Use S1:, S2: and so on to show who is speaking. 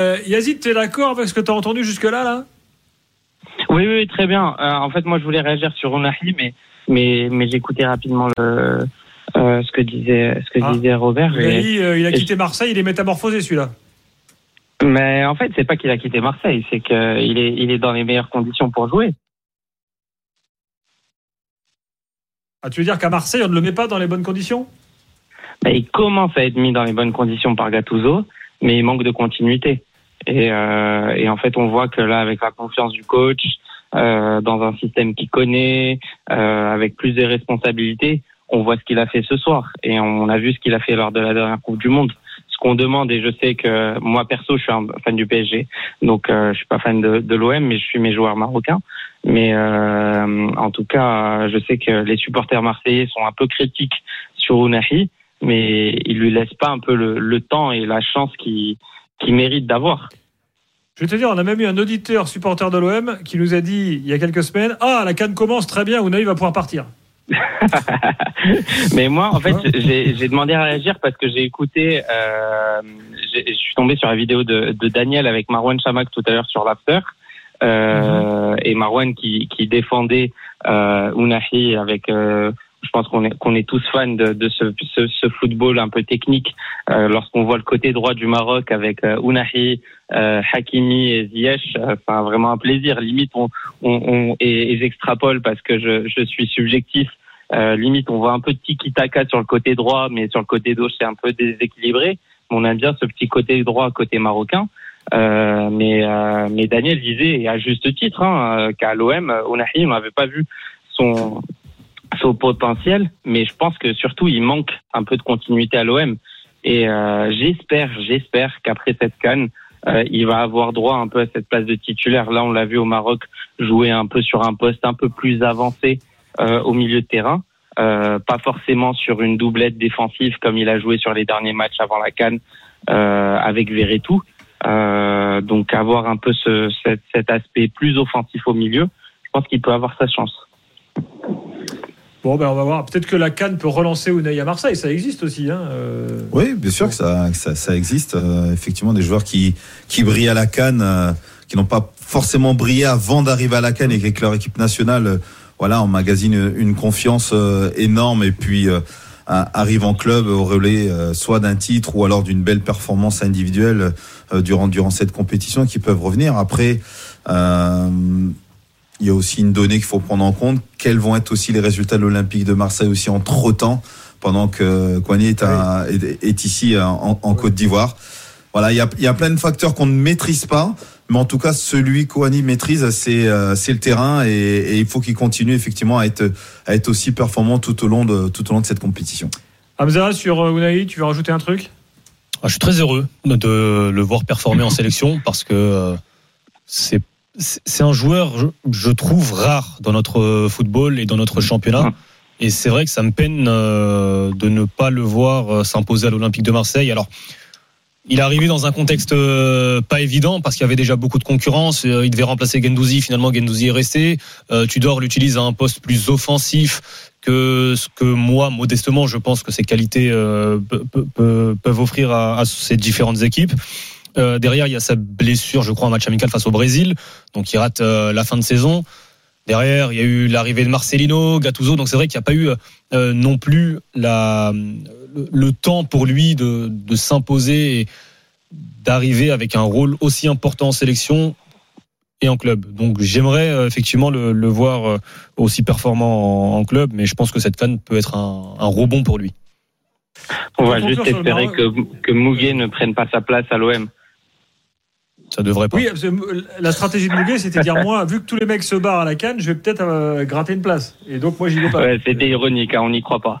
S1: Euh, Yazid, tu es d'accord avec ce que tu as entendu jusque-là là?
S2: Oui, oui, très bien. Euh, en fait, moi, je voulais réagir sur Unahi, mais, mais, mais j'écoutais rapidement le, euh, ce que disait, ce que
S1: Ah.
S2: disait Robert.
S1: Il a,
S2: et-
S1: dit, euh, il a
S2: et-
S1: quitté Marseille, il est métamorphosé celui-là.
S2: Mais en fait, c'est pas qu'il a quitté Marseille, c'est qu'il est, il est dans les meilleures conditions pour jouer.
S1: Ah, tu veux dire qu'à Marseille, on ne le met pas dans les bonnes conditions?
S2: Bah, il commence à être mis dans les bonnes conditions par Gattuso, mais il manque de continuité. Et, euh, et en fait, on voit que là, avec la confiance du coach, euh, dans un système qu'il connaît, euh, avec plus de responsabilités, on voit ce qu'il a fait ce soir. Et on a vu ce qu'il a fait lors de la dernière Coupe du Monde. Ce qu'on demande, et je sais que moi perso, je suis un fan du PSG, donc euh, je suis pas fan de, de l'OM, mais je suis mes joueurs marocains. Mais euh, en tout cas, je sais que les supporters marseillais sont un peu critiques sur Unahi mais il lui laisse pas un peu le, le temps et la chance qu'il qu'il mérite d'avoir.
S1: Je vais te dire, on a même eu un auditeur supporter de l'OM qui nous a dit il y a quelques semaines Ah, la canne commence très bien, Unai va pouvoir partir.
S2: Mais moi, en fait, j'ai demandé à réagir parce que j'ai écouté, euh, je suis tombé sur la vidéo de, de Daniel avec Marwan Chamak tout à l'heure sur l'after. Euh, Et Marwan qui, qui défendait euh, Unahi avec, euh, je pense qu'on est, qu'on est tous fans de, de ce, ce, ce football un peu technique. Euh, Lorsqu'on voit le côté droit du Maroc avec euh, Unahi, euh, Hakimi et Ziyech, euh, c'est vraiment un plaisir. Limite, on, on, on et, et j'extrapole parce que je, je suis subjectif. Euh, limite, on voit un peu de tiki-taka sur le côté droit, mais sur le côté gauche, c'est un peu déséquilibré. On aime bien ce petit côté droit, côté marocain. Euh, mais, euh, mais Daniel disait, et à juste titre, hein, euh, qu'à l'OM, Onahi, on n'avait pas vu son, son potentiel, mais je pense que surtout, il manque un peu de continuité à l'OM. Et euh, j'espère, j'espère qu'après cette canne, euh, il va avoir droit un peu à cette place de titulaire. Là, on l'a vu au Maroc jouer un peu sur un poste un peu plus avancé euh, au milieu de terrain. Euh, pas forcément sur une doublette défensive comme il a joué sur les derniers matchs avant la canne euh, avec Verretou. Euh, donc avoir un peu ce, cet, cet aspect plus offensif au milieu, je pense qu'il peut avoir sa chance.
S1: Bon, ben on va voir. Peut-être que la canne peut relancer Unai à Marseille, ça existe aussi. Hein, euh.
S3: Oui, bien sûr que ça, ça, existe. Euh, effectivement, des joueurs qui, qui brillent à la canne, euh, qui n'ont pas forcément brillé avant d'arriver à la canne et qu'avec leur équipe nationale, voilà, emmagasine une, une confiance énorme et puis arrive en club au relais soit d'un titre ou alors d'une belle performance individuelle durant, durant cette compétition qui peuvent revenir. Après, il y a aussi une donnée qu'il faut prendre en compte. Quels vont être aussi les résultats de l'Olympique de Marseille aussi entre temps, pendant que Kouani est, à- est, est ici en, en Côte d'Ivoire. Voilà, il y a, il y a plein de facteurs qu'on ne maîtrise pas, mais en tout cas, celui qu'Ouani maîtrise, c'est euh, c'est le terrain et, et il faut qu'il continue effectivement à être, à être aussi performant tout au long de, tout au long de cette compétition.
S1: Hamza, sur euh, Unai, tu veux rajouter un truc?
S4: Ah, je suis très heureux de le voir performer en sélection parce que euh, c'est c'est un joueur, je, trouve, rare dans notre football et dans notre championnat. Et c'est vrai que ça me peine euh, de ne pas le voir euh, s'imposer à l'Olympique de Marseille. Alors, il est arrivé dans un contexte euh, pas évident parce qu'il y avait déjà beaucoup de concurrence. Il devait remplacer Gendouzi. Finalement, Gendouzi est resté. Tudor l'utilise à un poste plus offensif que ce que moi, modestement, je pense que ses qualités pe- pe- pe- peuvent offrir à, à ces différentes équipes. Euh, derrière, il y a sa blessure, je crois, en match amical face au Brésil, donc il rate euh, la fin de saison. Derrière, il y a eu l'arrivée de Marcelino, Gattuso, donc c'est vrai qu'il n'y a pas eu euh, non plus la, le, le temps pour lui de, de s'imposer et d'arriver avec un rôle aussi important en sélection et en club. Donc j'aimerais euh, effectivement le, le voir euh, aussi performant en, en club, mais je pense que cette canne peut être un, un rebond pour lui.
S2: On va juste espérer que, que Mouguet ne prenne pas sa place à l'OM.
S4: Ça devrait pas.
S1: Oui, parce que la stratégie de Mouguet, c'était de dire moi, vu que tous les mecs se barrent à la canne, je vais peut-être euh, gratter une place. Et donc, moi, j'y vais pas.
S2: Ouais, C'était ironique, hein, on n'y croit pas.